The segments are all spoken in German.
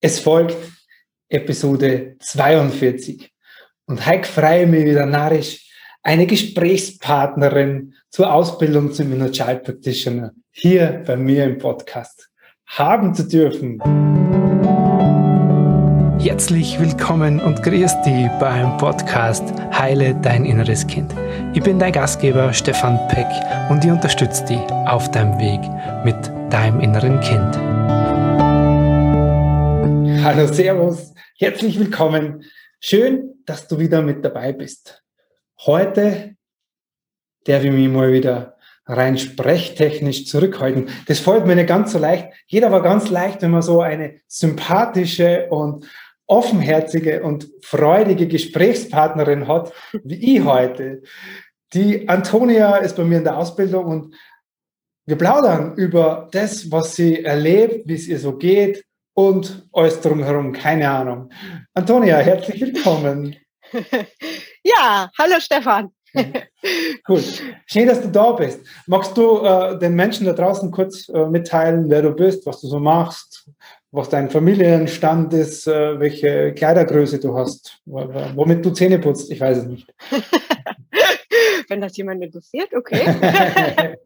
Es folgt Episode 42. Und heute freue ich mich wieder narrisch, eine Gesprächspartnerin zur Ausbildung zum Inner Child Practitioner hier bei mir im Podcast haben zu dürfen. Herzlich willkommen und grüß dich beim Podcast Heile dein inneres Kind. Ich bin dein Gastgeber Stefan Peck und ich unterstütze dich auf deinem Weg mit deinem inneren Kind. Hallo, Servus, herzlich willkommen. Schön, dass du wieder mit dabei bist. Heute darf ich mich mal wieder rein sprechtechnisch zurückhalten. Das fällt mir nicht ganz so leicht. Geht aber ganz leicht, wenn man so eine sympathische und offenherzige und freudige Gesprächspartnerin hat, wie ich heute. Die Antonia ist bei mir in der Ausbildung und wir plaudern über das, was sie erlebt, wie es ihr so geht, und alles drumherum, keine Ahnung. Antonia, herzlich willkommen. Ja, hallo Stefan. Cool. Schön, dass du da bist. Magst du äh, den Menschen da draußen kurz äh, mitteilen, wer du bist, was du so machst, was dein Familienstand ist, äh, welche Kleidergröße du hast, womit du Zähne putzt? Ich weiß es nicht. Wenn das jemand interessiert, okay.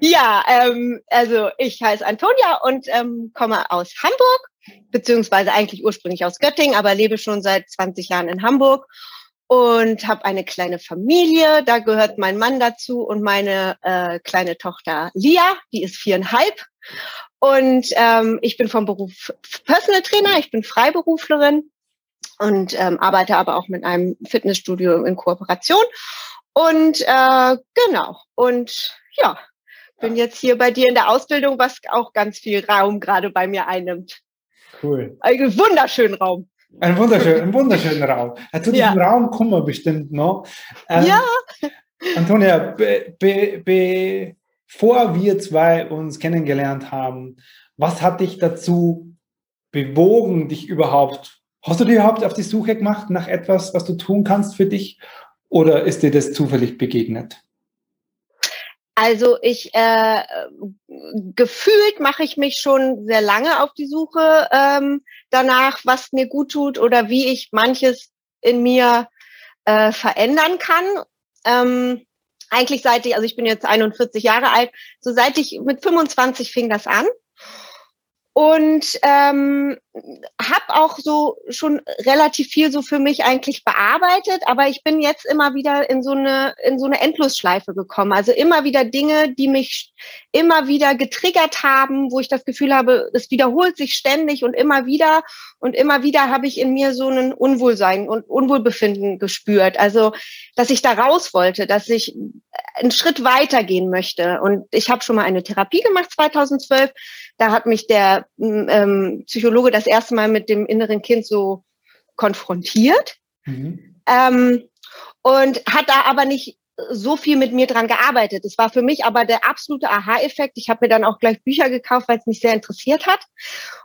Ja, ähm, also ich heiße Antonia und ähm, komme aus Hamburg, beziehungsweise eigentlich ursprünglich aus Göttingen, aber lebe schon seit 20 Jahren in Hamburg und habe eine kleine Familie. Da gehört mein Mann dazu und meine äh, kleine Tochter Lia, die ist viereinhalb. Und ähm, ich bin vom Beruf Personal Trainer, ich bin Freiberuflerin und ähm, arbeite aber auch mit einem Fitnessstudio in Kooperation. Und äh, genau, und ja, bin jetzt hier bei dir in der Ausbildung, was auch ganz viel Raum gerade bei mir einnimmt. Cool. Einen wunderschönen Raum. Ein wunderschön, ein wunderschönen Raum. Zu diesem ja. Raum kommen wir bestimmt noch. Ähm, ja. Antonia, be, be, bevor wir zwei uns kennengelernt haben, was hat dich dazu bewogen, dich überhaupt, hast du dich überhaupt auf die Suche gemacht nach etwas, was du tun kannst für dich? Oder ist dir das zufällig begegnet? Also ich äh, gefühlt mache ich mich schon sehr lange auf die Suche ähm, danach, was mir gut tut oder wie ich manches in mir äh, verändern kann. Ähm, eigentlich seit ich, also ich bin jetzt 41 Jahre alt, so seit ich mit 25 fing das an und ähm, habe auch so schon relativ viel so für mich eigentlich bearbeitet, aber ich bin jetzt immer wieder in so eine in so eine Endlosschleife gekommen. Also immer wieder Dinge, die mich immer wieder getriggert haben, wo ich das Gefühl habe, es wiederholt sich ständig und immer wieder und immer wieder habe ich in mir so ein Unwohlsein und Unwohlbefinden gespürt. Also, dass ich da raus wollte, dass ich einen Schritt weitergehen möchte. Und ich habe schon mal eine Therapie gemacht 2012 da hat mich der ähm, Psychologe das erste Mal mit dem inneren Kind so konfrontiert mhm. ähm, und hat da aber nicht so viel mit mir dran gearbeitet. Es war für mich aber der absolute Aha-Effekt. Ich habe mir dann auch gleich Bücher gekauft, weil es mich sehr interessiert hat.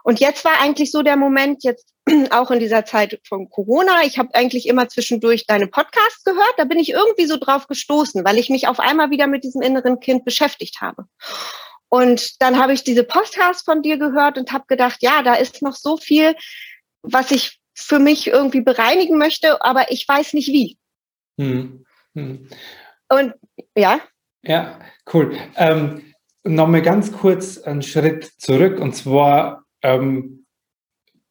Und jetzt war eigentlich so der Moment, jetzt auch in dieser Zeit von Corona, ich habe eigentlich immer zwischendurch deine Podcasts gehört. Da bin ich irgendwie so drauf gestoßen, weil ich mich auf einmal wieder mit diesem inneren Kind beschäftigt habe. Und dann habe ich diese Podcasts von dir gehört und habe gedacht, ja, da ist noch so viel, was ich für mich irgendwie bereinigen möchte, aber ich weiß nicht wie. Hm. Hm. Und ja. Ja, cool. Ähm, Nochmal ganz kurz einen Schritt zurück und zwar, ähm,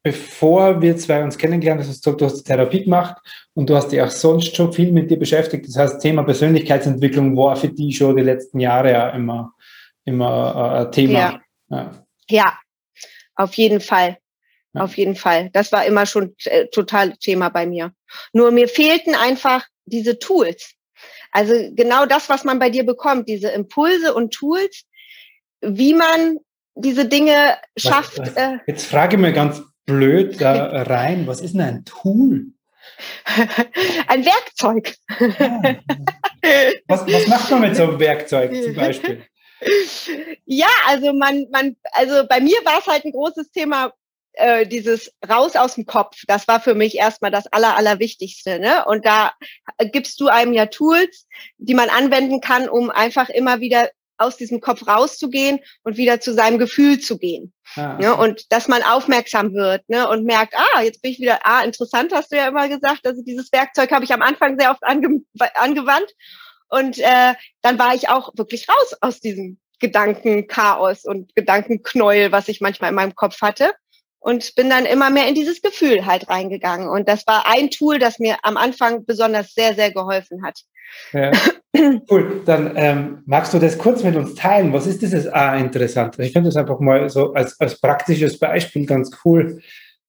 bevor wir zwei uns kennengelernt haben, du hast Therapie gemacht und du hast dich auch sonst schon viel mit dir beschäftigt. Das heißt, Thema Persönlichkeitsentwicklung war für dich schon die letzten Jahre ja immer immer äh, Thema. Ja. ja. ja, auf jeden Fall. Ja. Auf jeden Fall. Das war immer schon äh, total Thema bei mir. Nur mir fehlten einfach diese Tools. Also genau das, was man bei dir bekommt, diese Impulse und Tools, wie man diese Dinge schafft. Was, was, äh, jetzt frage ich mir ganz blöd da rein, was ist denn ein Tool? ein Werkzeug. Ja. Was, was macht man mit so einem Werkzeug zum Beispiel? Ja, also man, man, also bei mir war es halt ein großes Thema, äh, dieses raus aus dem Kopf. Das war für mich erstmal das Aller, Allerwichtigste. Ne? Und da gibst du einem ja Tools, die man anwenden kann, um einfach immer wieder aus diesem Kopf rauszugehen und wieder zu seinem Gefühl zu gehen. Ah, ne? Und dass man aufmerksam wird ne? und merkt, ah, jetzt bin ich wieder, ah, interessant hast du ja immer gesagt. Also dieses Werkzeug habe ich am Anfang sehr oft ange angewandt. Und äh, dann war ich auch wirklich raus aus diesem Gedankenchaos und Gedankenknäuel, was ich manchmal in meinem Kopf hatte. Und bin dann immer mehr in dieses Gefühl halt reingegangen. Und das war ein Tool, das mir am Anfang besonders sehr, sehr geholfen hat. Ja. Cool, dann ähm, magst du das kurz mit uns teilen? Was ist dieses A interessant? Ich finde das einfach mal so als, als praktisches Beispiel ganz cool.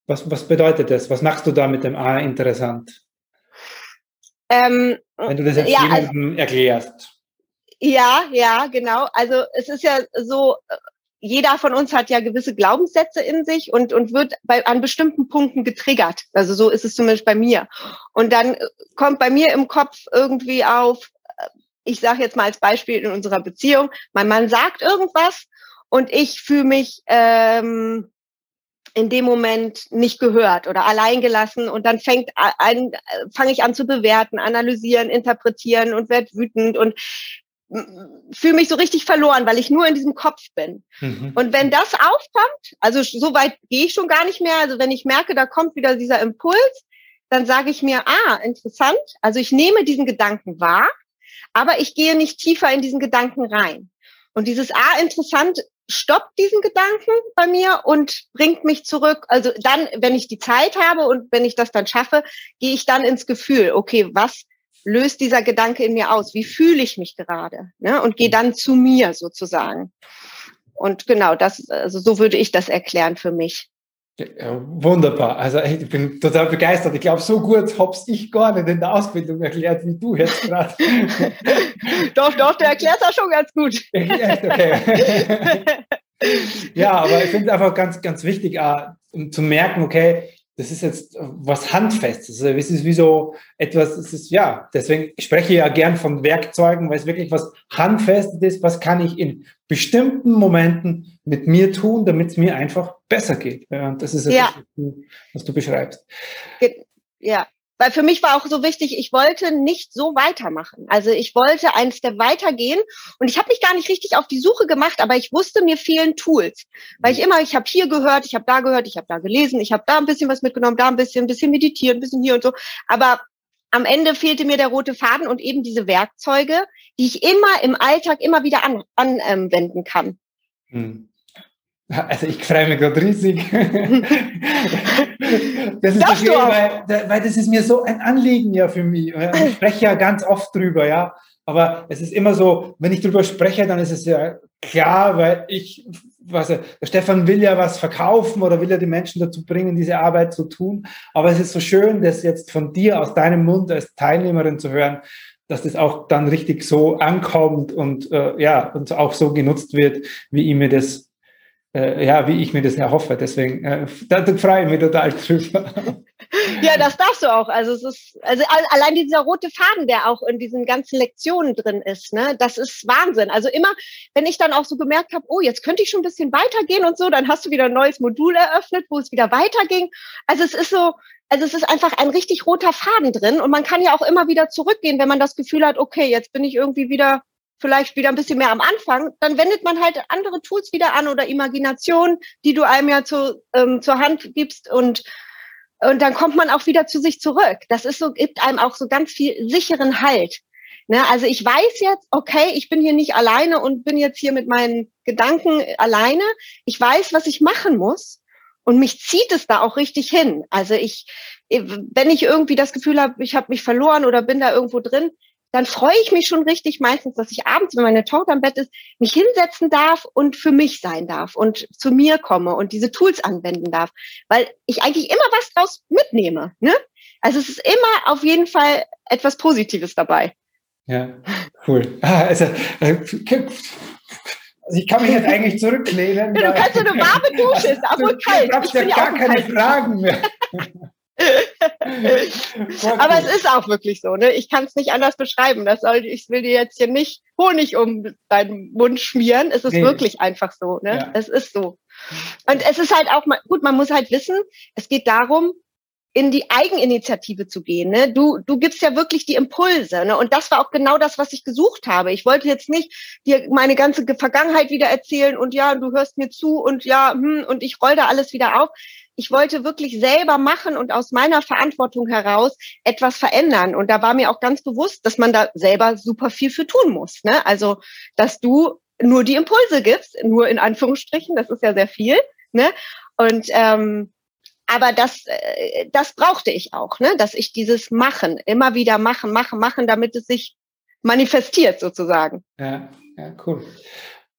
Was, was bedeutet das? Was machst du da mit dem A interessant? Ähm, Wenn du das jetzt ja, jemandem also, erklärst. Ja, ja, genau. Also es ist ja so, jeder von uns hat ja gewisse Glaubenssätze in sich und, und wird bei, an bestimmten Punkten getriggert. Also so ist es zumindest bei mir. Und dann kommt bei mir im Kopf irgendwie auf, ich sage jetzt mal als Beispiel in unserer Beziehung, mein Mann sagt irgendwas und ich fühle mich ähm, in dem Moment nicht gehört oder alleingelassen und dann fängt an, fange ich an zu bewerten, analysieren, interpretieren und werde wütend und fühle mich so richtig verloren, weil ich nur in diesem Kopf bin. Mhm. Und wenn das aufkommt, also so weit gehe ich schon gar nicht mehr, also wenn ich merke, da kommt wieder dieser Impuls, dann sage ich mir, ah, interessant, also ich nehme diesen Gedanken wahr, aber ich gehe nicht tiefer in diesen Gedanken rein. Und dieses Ah, interessant stoppt diesen Gedanken bei mir und bringt mich zurück. Also dann, wenn ich die Zeit habe und wenn ich das dann schaffe, gehe ich dann ins Gefühl, okay, was löst dieser Gedanke in mir aus? Wie fühle ich mich gerade? Ne? Und gehe dann zu mir sozusagen. Und genau, das, also so würde ich das erklären für mich. Ja, wunderbar. Also ich bin total begeistert. Ich glaube, so gut hab's ich gar nicht in der Ausbildung erklärt, wie du jetzt gerade. doch, doch, du erklärst das schon ganz gut. Echt? Okay. ja, aber ich finde es einfach ganz, ganz wichtig, um zu merken, okay, das ist jetzt äh, was Handfestes. Also es ist wie so etwas, es ist, ja, deswegen spreche ich ja gern von Werkzeugen, weil es wirklich was Handfestes ist, was kann ich in bestimmten Momenten mit mir tun, damit es mir einfach besser geht. Ja, und das ist ja. das, was du beschreibst. Ja, weil für mich war auch so wichtig, ich wollte nicht so weitermachen. Also ich wollte einen Step weitergehen und ich habe mich gar nicht richtig auf die Suche gemacht, aber ich wusste, mir fehlen Tools. Weil ich immer, ich habe hier gehört, ich habe da gehört, ich habe da gelesen, ich habe da ein bisschen was mitgenommen, da ein bisschen, ein bisschen meditiert, ein bisschen hier und so. Aber am Ende fehlte mir der rote Faden und eben diese Werkzeuge, die ich immer im Alltag immer wieder an, anwenden kann. Hm. Also ich freue mich gerade riesig. das ist das schön, weil, weil das ist mir so ein Anliegen ja für mich. Ich spreche ja ganz oft drüber, ja. Aber es ist immer so, wenn ich drüber spreche, dann ist es ja klar, weil ich, was, der Stefan will ja was verkaufen oder will ja die Menschen dazu bringen, diese Arbeit zu tun. Aber es ist so schön, das jetzt von dir aus deinem Mund als Teilnehmerin zu hören, dass das auch dann richtig so ankommt und äh, ja und auch so genutzt wird, wie ich mir das äh, ja, wie ich mir das erhoffe. Deswegen äh, da, freue ich mich total drüber. Ja, das darfst du auch. Also es ist, also allein dieser rote Faden, der auch in diesen ganzen Lektionen drin ist, ne, das ist Wahnsinn. Also immer, wenn ich dann auch so gemerkt habe, oh, jetzt könnte ich schon ein bisschen weitergehen und so, dann hast du wieder ein neues Modul eröffnet, wo es wieder weiterging. Also es ist so, also es ist einfach ein richtig roter Faden drin und man kann ja auch immer wieder zurückgehen, wenn man das Gefühl hat, okay, jetzt bin ich irgendwie wieder vielleicht wieder ein bisschen mehr am Anfang, dann wendet man halt andere Tools wieder an oder Imagination, die du einem ja zu, ähm, zur Hand gibst und und dann kommt man auch wieder zu sich zurück. Das ist so, gibt einem auch so ganz viel sicheren Halt. Ne? Also ich weiß jetzt, okay, ich bin hier nicht alleine und bin jetzt hier mit meinen Gedanken alleine. Ich weiß, was ich machen muss. Und mich zieht es da auch richtig hin. Also ich, wenn ich irgendwie das Gefühl habe, ich habe mich verloren oder bin da irgendwo drin, dann freue ich mich schon richtig meistens, dass ich abends, wenn meine Tochter im Bett ist, mich hinsetzen darf und für mich sein darf und zu mir komme und diese Tools anwenden darf, weil ich eigentlich immer was draus mitnehme. Ne? Also es ist immer auf jeden Fall etwas Positives dabei. Ja, cool. Ah, also, äh, also ich kann mich jetzt eigentlich zurücklehnen. Ja, du kannst ja eine warme Dusche, ist aber kalt. Du hast ja gar keine Fragen mehr. Aber es ist auch wirklich so, ne? Ich kann es nicht anders beschreiben. Das soll, ich will dir jetzt hier nicht Honig um deinen Mund schmieren. Es ist nee. wirklich einfach so, ne? Ja. Es ist so. Und es ist halt auch, gut, man muss halt wissen, es geht darum, in die Eigeninitiative zu gehen. Ne? Du, du gibst ja wirklich die Impulse. Ne? Und das war auch genau das, was ich gesucht habe. Ich wollte jetzt nicht dir meine ganze Vergangenheit wieder erzählen und ja, du hörst mir zu und ja, hm, und ich roll da alles wieder auf. Ich wollte wirklich selber machen und aus meiner Verantwortung heraus etwas verändern. Und da war mir auch ganz bewusst, dass man da selber super viel für tun muss. Ne? Also, dass du nur die Impulse gibst, nur in Anführungsstrichen, das ist ja sehr viel. Ne? Und ähm, aber das, äh, das brauchte ich auch, ne? dass ich dieses Machen, immer wieder machen, machen, machen, damit es sich manifestiert sozusagen. Ja, ja cool.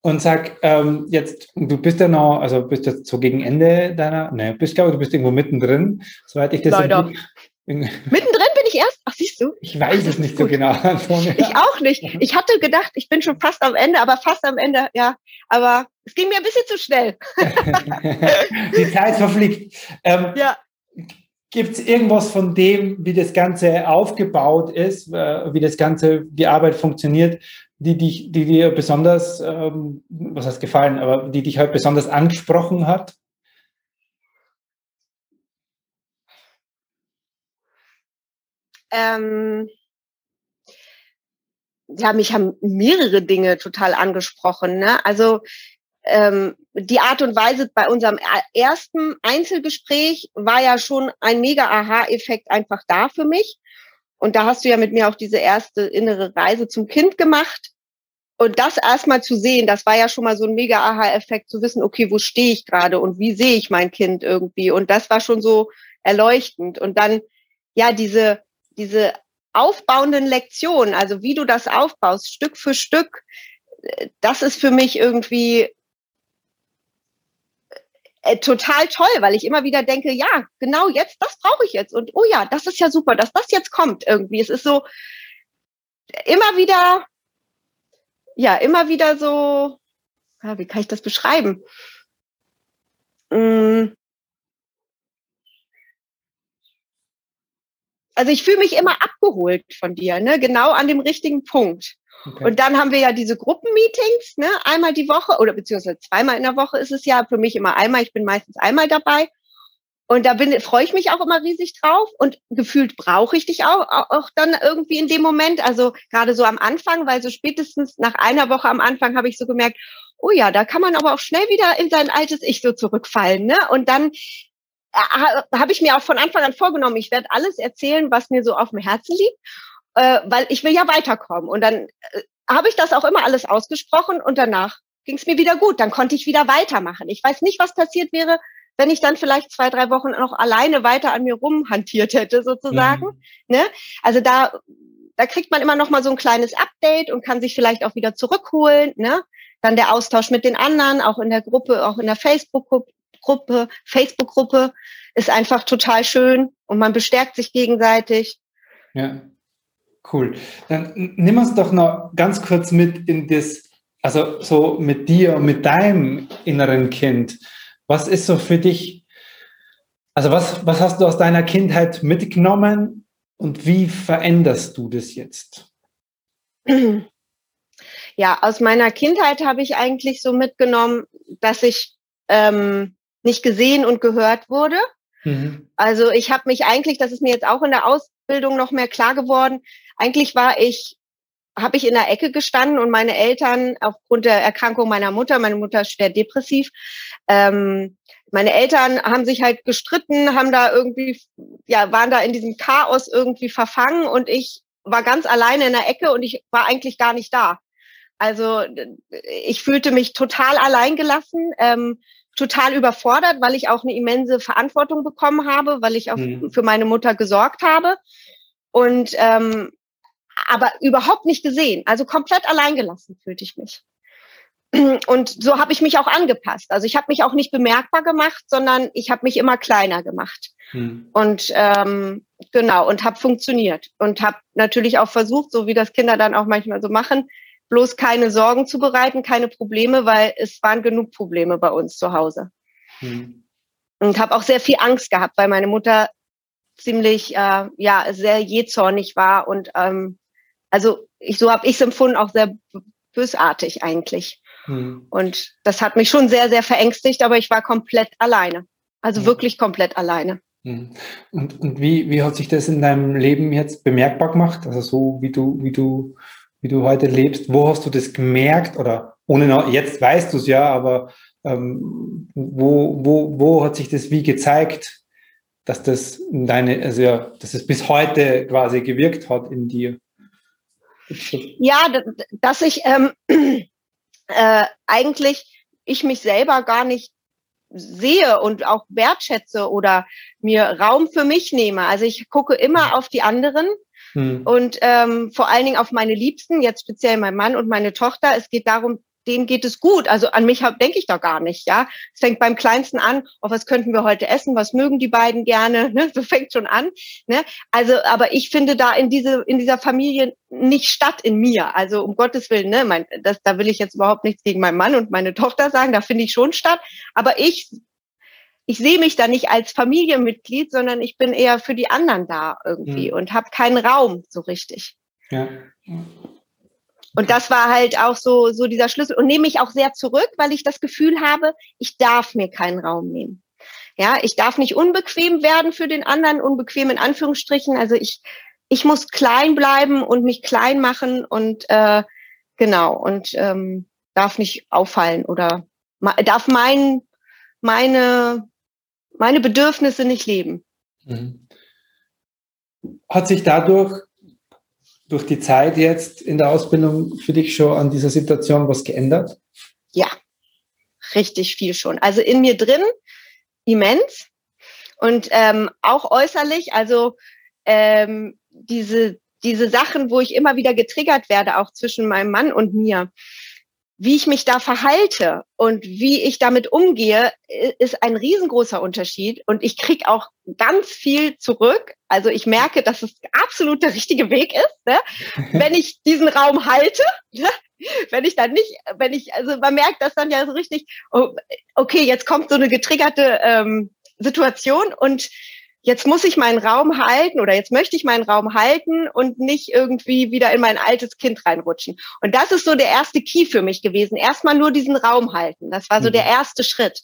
Und sag, ähm, jetzt, du bist ja noch, also bist jetzt so gegen Ende deiner, ne, bist, glaube du bist irgendwo mittendrin, soweit ich das Leider. Mittendrin ich erst? Ach, siehst du? Ich weiß es nicht so genau. Ich auch nicht. Ich hatte gedacht, ich bin schon fast am Ende, aber fast am Ende, ja. Aber es ging mir ein bisschen zu schnell. Die Zeit verfliegt. Ähm, ja. Gibt es irgendwas von dem, wie das Ganze aufgebaut ist, äh, wie das Ganze, die Arbeit funktioniert, die, dich, die dir besonders, ähm, was heißt gefallen, aber die dich halt besonders angesprochen hat? Ähm, ja, mich haben mehrere Dinge total angesprochen. Ne? Also ähm, die Art und Weise bei unserem ersten Einzelgespräch war ja schon ein mega Aha-Effekt einfach da für mich. Und da hast du ja mit mir auch diese erste innere Reise zum Kind gemacht. Und das erstmal zu sehen, das war ja schon mal so ein mega Aha-Effekt, zu wissen, okay, wo stehe ich gerade und wie sehe ich mein Kind irgendwie. Und das war schon so erleuchtend. Und dann, ja, diese, diese aufbauenden Lektionen, also wie du das aufbaust, Stück für Stück, das ist für mich irgendwie äh, total toll, weil ich immer wieder denke, ja, genau jetzt, das brauche ich jetzt. Und oh ja, das ist ja super, dass das jetzt kommt irgendwie. Es ist so immer wieder, ja, immer wieder so, ja, wie kann ich das beschreiben? Mm. Also ich fühle mich immer abgeholt von dir, ne? genau an dem richtigen Punkt. Okay. Und dann haben wir ja diese Gruppenmeetings, ne, einmal die Woche oder beziehungsweise zweimal in der Woche ist es ja für mich immer einmal. Ich bin meistens einmal dabei. Und da bin, freue ich mich auch immer riesig drauf. Und gefühlt brauche ich dich auch, auch dann irgendwie in dem Moment. Also gerade so am Anfang, weil so spätestens nach einer Woche am Anfang habe ich so gemerkt, oh ja, da kann man aber auch schnell wieder in sein altes Ich so zurückfallen. Ne? Und dann habe ich mir auch von Anfang an vorgenommen, ich werde alles erzählen, was mir so auf dem Herzen liegt äh, weil ich will ja weiterkommen. Und dann äh, habe ich das auch immer alles ausgesprochen und danach ging es mir wieder gut. Dann konnte ich wieder weitermachen. Ich weiß nicht, was passiert wäre, wenn ich dann vielleicht zwei, drei Wochen noch alleine weiter an mir rumhantiert hätte, sozusagen. Mhm. Ne? Also da, da kriegt man immer noch mal so ein kleines Update und kann sich vielleicht auch wieder zurückholen. Ne? Dann der Austausch mit den anderen, auch in der Gruppe, auch in der Facebook-Gruppe, Facebook-Gruppe ist einfach total schön und man bestärkt sich gegenseitig. Ja. Cool. Dann nimm uns doch noch ganz kurz mit in das, also so mit dir und mit deinem inneren Kind. Was ist so für dich, also was, was hast du aus deiner Kindheit mitgenommen und wie veränderst du das jetzt? Ja, aus meiner Kindheit habe ich eigentlich so mitgenommen, dass ich ähm, nicht gesehen und gehört wurde. Mhm. Also ich habe mich eigentlich, das ist mir jetzt auch in der Ausbildung noch mehr klar geworden, eigentlich war ich, habe ich in der Ecke gestanden und meine Eltern aufgrund der Erkrankung meiner Mutter, meine Mutter ist schwer depressiv, ähm, meine Eltern haben sich halt gestritten, haben da irgendwie, ja, waren da in diesem Chaos irgendwie verfangen und ich war ganz alleine in der Ecke und ich war eigentlich gar nicht da. Also ich fühlte mich total alleingelassen, ähm, total überfordert, weil ich auch eine immense Verantwortung bekommen habe, weil ich auch mhm. für meine Mutter gesorgt habe. Und ähm, aber überhaupt nicht gesehen. Also komplett alleingelassen fühlte ich mich. Und so habe ich mich auch angepasst. Also ich habe mich auch nicht bemerkbar gemacht, sondern ich habe mich immer kleiner gemacht. Hm. Und ähm, genau, und habe funktioniert. Und habe natürlich auch versucht, so wie das Kinder dann auch manchmal so machen, bloß keine Sorgen zu bereiten, keine Probleme, weil es waren genug Probleme bei uns zu Hause. Hm. Und habe auch sehr viel Angst gehabt, weil meine Mutter ziemlich äh, ja sehr jähzornig war und ähm, also ich, so habe ich es empfunden, auch sehr bösartig eigentlich. Hm. Und das hat mich schon sehr, sehr verängstigt, aber ich war komplett alleine. Also hm. wirklich komplett alleine. Hm. Und, und wie, wie hat sich das in deinem Leben jetzt bemerkbar gemacht? Also so wie du, wie du, wie du heute lebst, wo hast du das gemerkt? Oder ohne noch, jetzt weißt du es ja, aber ähm, wo, wo, wo hat sich das wie gezeigt, dass das deine, also ja, dass es bis heute quasi gewirkt hat in dir? Ja, dass ich ähm, äh, eigentlich ich mich selber gar nicht sehe und auch wertschätze oder mir Raum für mich nehme. Also ich gucke immer auf die anderen hm. und ähm, vor allen Dingen auf meine Liebsten, jetzt speziell mein Mann und meine Tochter. Es geht darum, denen geht es gut. Also an mich denke ich da gar nicht, ja. Es fängt beim Kleinsten an, auf was könnten wir heute essen, was mögen die beiden gerne, ne? So fängt schon an. Ne? Also, aber ich finde da in diese, in dieser Familie nicht statt in mir. Also um Gottes Willen, ne, mein, das, da will ich jetzt überhaupt nichts gegen meinen Mann und meine Tochter sagen, da finde ich schon statt. Aber ich, ich sehe mich da nicht als Familienmitglied, sondern ich bin eher für die anderen da irgendwie mhm. und habe keinen Raum so richtig. Ja. Und das war halt auch so, so dieser Schlüssel und nehme mich auch sehr zurück, weil ich das Gefühl habe, ich darf mir keinen Raum nehmen. Ja, ich darf nicht unbequem werden für den anderen, unbequem in Anführungsstrichen. Also ich, ich muss klein bleiben und mich klein machen und äh, genau und ähm, darf nicht auffallen oder darf mein, meine, meine Bedürfnisse nicht leben. Mhm. Hat sich dadurch durch die Zeit jetzt in der Ausbildung für dich schon an dieser Situation was geändert? Ja, richtig viel schon. Also in mir drin immens und ähm, auch äußerlich. Also ähm, diese diese Sachen, wo ich immer wieder getriggert werde, auch zwischen meinem Mann und mir wie ich mich da verhalte und wie ich damit umgehe, ist ein riesengroßer Unterschied. Und ich krieg auch ganz viel zurück. Also ich merke, dass es absolut der richtige Weg ist, ne? wenn ich diesen Raum halte. Ne? Wenn ich dann nicht, wenn ich, also man merkt das dann ja so richtig, oh, okay, jetzt kommt so eine getriggerte ähm, Situation und jetzt muss ich meinen Raum halten oder jetzt möchte ich meinen Raum halten und nicht irgendwie wieder in mein altes Kind reinrutschen. Und das ist so der erste Key für mich gewesen. Erstmal nur diesen Raum halten. Das war so mhm. der erste Schritt.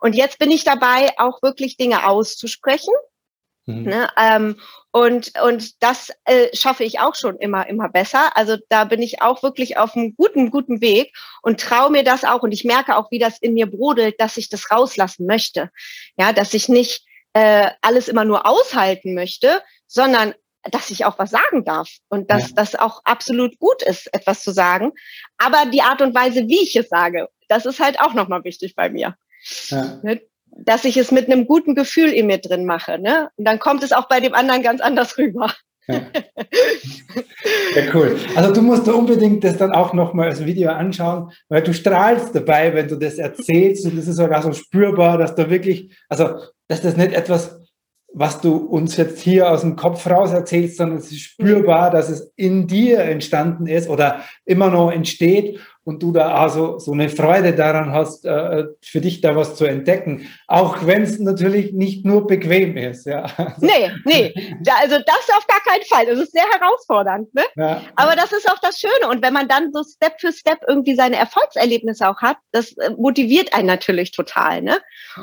Und jetzt bin ich dabei, auch wirklich Dinge auszusprechen. Mhm. Ne, ähm, und, und das äh, schaffe ich auch schon immer, immer besser. Also da bin ich auch wirklich auf einem guten, guten Weg und traue mir das auch. Und ich merke auch, wie das in mir brodelt, dass ich das rauslassen möchte. Ja, dass ich nicht äh, alles immer nur aushalten möchte, sondern dass ich auch was sagen darf und dass ja. das auch absolut gut ist, etwas zu sagen. Aber die Art und Weise, wie ich es sage, das ist halt auch nochmal wichtig bei mir. Ja. Ne? Dass ich es mit einem guten Gefühl in mir drin mache. Ne? Und dann kommt es auch bei dem anderen ganz anders rüber. Ja. ja, cool. Also du musst unbedingt das dann auch nochmal als Video anschauen, weil du strahlst dabei, wenn du das erzählst und das ist sogar so spürbar, dass du wirklich, also dass das nicht etwas, was du uns jetzt hier aus dem Kopf raus erzählst, sondern es ist spürbar, dass es in dir entstanden ist oder immer noch entsteht und du da also so eine Freude daran hast, äh, für dich da was zu entdecken, auch wenn es natürlich nicht nur bequem ist. Ja. Nee, nee, also das auf gar keinen Fall. Das ist sehr herausfordernd. Ne? Ja. Aber das ist auch das Schöne. Und wenn man dann so Step für Step irgendwie seine Erfolgserlebnisse auch hat, das äh, motiviert einen natürlich total. Ne?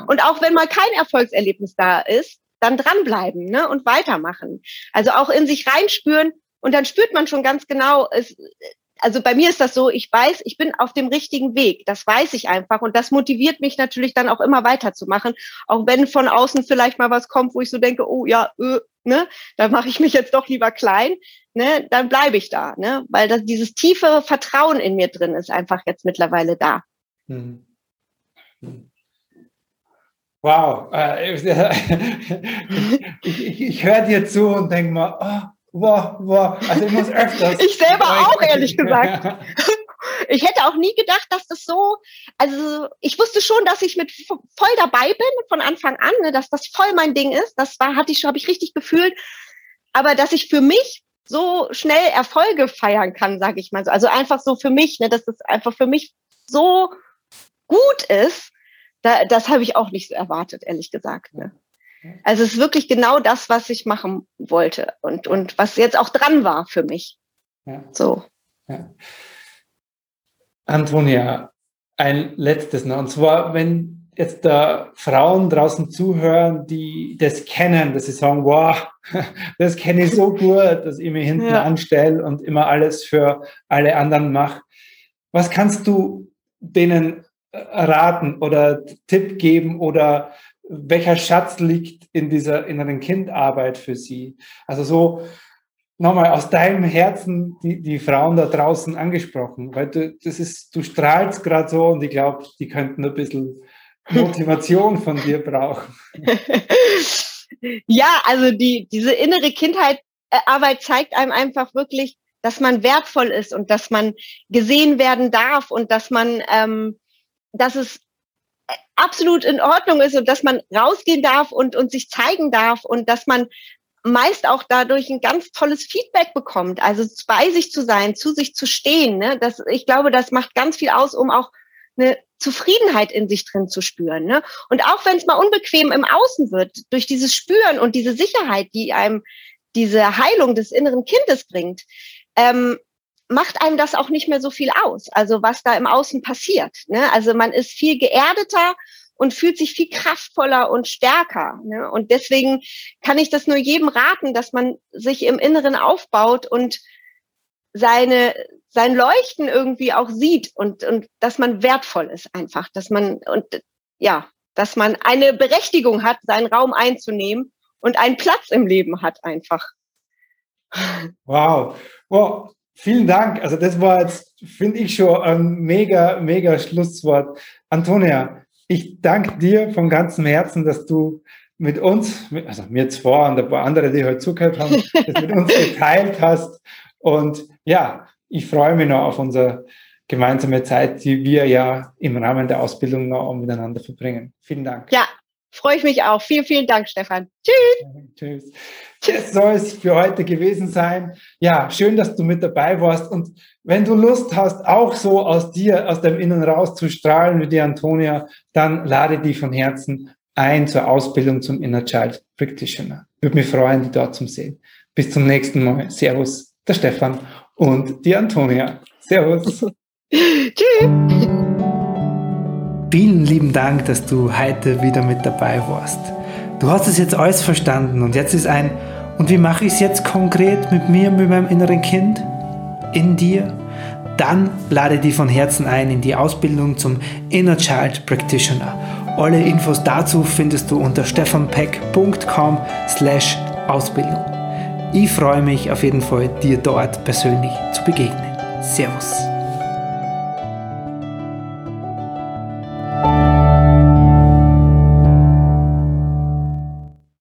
Und auch wenn mal kein Erfolgserlebnis da ist, dann dranbleiben ne? und weitermachen. Also auch in sich reinspüren, und dann spürt man schon ganz genau, es, also bei mir ist das so, ich weiß, ich bin auf dem richtigen Weg. Das weiß ich einfach. Und das motiviert mich natürlich dann auch immer weiterzumachen. Auch wenn von außen vielleicht mal was kommt, wo ich so denke, oh ja, äh, ne, da mache ich mich jetzt doch lieber klein, ne, dann bleibe ich da, ne? Weil das, dieses tiefe Vertrauen in mir drin ist einfach jetzt mittlerweile da. Hm. Wow. Äh, ich, ich, ich höre dir zu und denke mal, oh, boah, boah. Also ich muss öfters. ich selber auch, ehrlich gesagt. Ich hätte auch nie gedacht, dass das so, also ich wusste schon, dass ich mit voll dabei bin von Anfang an, ne, dass das voll mein Ding ist. Das war, hatte ich schon, habe ich richtig gefühlt. Aber dass ich für mich so schnell Erfolge feiern kann, sage ich mal so. Also einfach so für mich, ne, dass es einfach für mich so gut ist, da, das habe ich auch nicht so erwartet, ehrlich gesagt. Ne? Also es ist wirklich genau das, was ich machen wollte und, und was jetzt auch dran war für mich. Ja. So. Ja. Antonia, ein letztes noch. Und zwar, wenn jetzt da Frauen draußen zuhören, die das kennen, dass sie sagen, wow, das kenne ich so gut, dass ich mich hinten ja. anstelle und immer alles für alle anderen mache. Was kannst du denen raten oder Tipp geben oder welcher Schatz liegt in dieser inneren Kindarbeit für sie? Also so nochmal aus deinem Herzen die, die Frauen da draußen angesprochen, weil du, das ist, du strahlst gerade so und ich glaube, die könnten ein bisschen Motivation von dir brauchen. ja, also die, diese innere Kindheitarbeit zeigt einem einfach wirklich, dass man wertvoll ist und dass man gesehen werden darf und dass man, ähm, dass es absolut in Ordnung ist und dass man rausgehen darf und, und sich zeigen darf und dass man meist auch dadurch ein ganz tolles Feedback bekommt. Also bei sich zu sein, zu sich zu stehen. Ne? Das, ich glaube, das macht ganz viel aus, um auch eine Zufriedenheit in sich drin zu spüren. Ne? Und auch wenn es mal unbequem im Außen wird, durch dieses Spüren und diese Sicherheit, die einem diese Heilung des inneren Kindes bringt, ähm, macht einem das auch nicht mehr so viel aus. Also was da im Außen passiert. Ne? Also man ist viel geerdeter und fühlt sich viel kraftvoller und stärker. Ne? Und deswegen kann ich das nur jedem raten, dass man sich im Inneren aufbaut und seine, sein Leuchten irgendwie auch sieht und, und dass man wertvoll ist einfach, dass man, und ja, dass man eine Berechtigung hat, seinen Raum einzunehmen und einen Platz im Leben hat einfach. Wow. wow. Vielen Dank. Also das war jetzt, finde ich, schon ein mega, mega Schlusswort. Antonia, ich danke dir von ganzem Herzen, dass du mit uns, also mir zwar und ein paar andere, die heute zugehört haben, das mit uns geteilt hast. Und ja, ich freue mich noch auf unsere gemeinsame Zeit, die wir ja im Rahmen der Ausbildung noch miteinander verbringen. Vielen Dank. Ja, freue ich mich auch. Vielen, vielen Dank, Stefan. Tschüss. Tschüss. Das soll es für heute gewesen sein. Ja, schön, dass du mit dabei warst. Und wenn du Lust hast, auch so aus dir, aus dem Innen raus zu strahlen wie die Antonia, dann lade dich von Herzen ein zur Ausbildung zum Inner Child Practitioner. Würde mich freuen, dich dort zu sehen. Bis zum nächsten Mal. Servus, der Stefan und die Antonia. Servus. Tschüss. Vielen lieben Dank, dass du heute wieder mit dabei warst. Du hast es jetzt alles verstanden und jetzt ist ein, und wie mache ich es jetzt konkret mit mir, mit meinem inneren Kind? In dir? Dann lade dich von Herzen ein in die Ausbildung zum Inner Child Practitioner. Alle Infos dazu findest du unter stefanpeck.com slash Ausbildung. Ich freue mich auf jeden Fall, dir dort persönlich zu begegnen. Servus.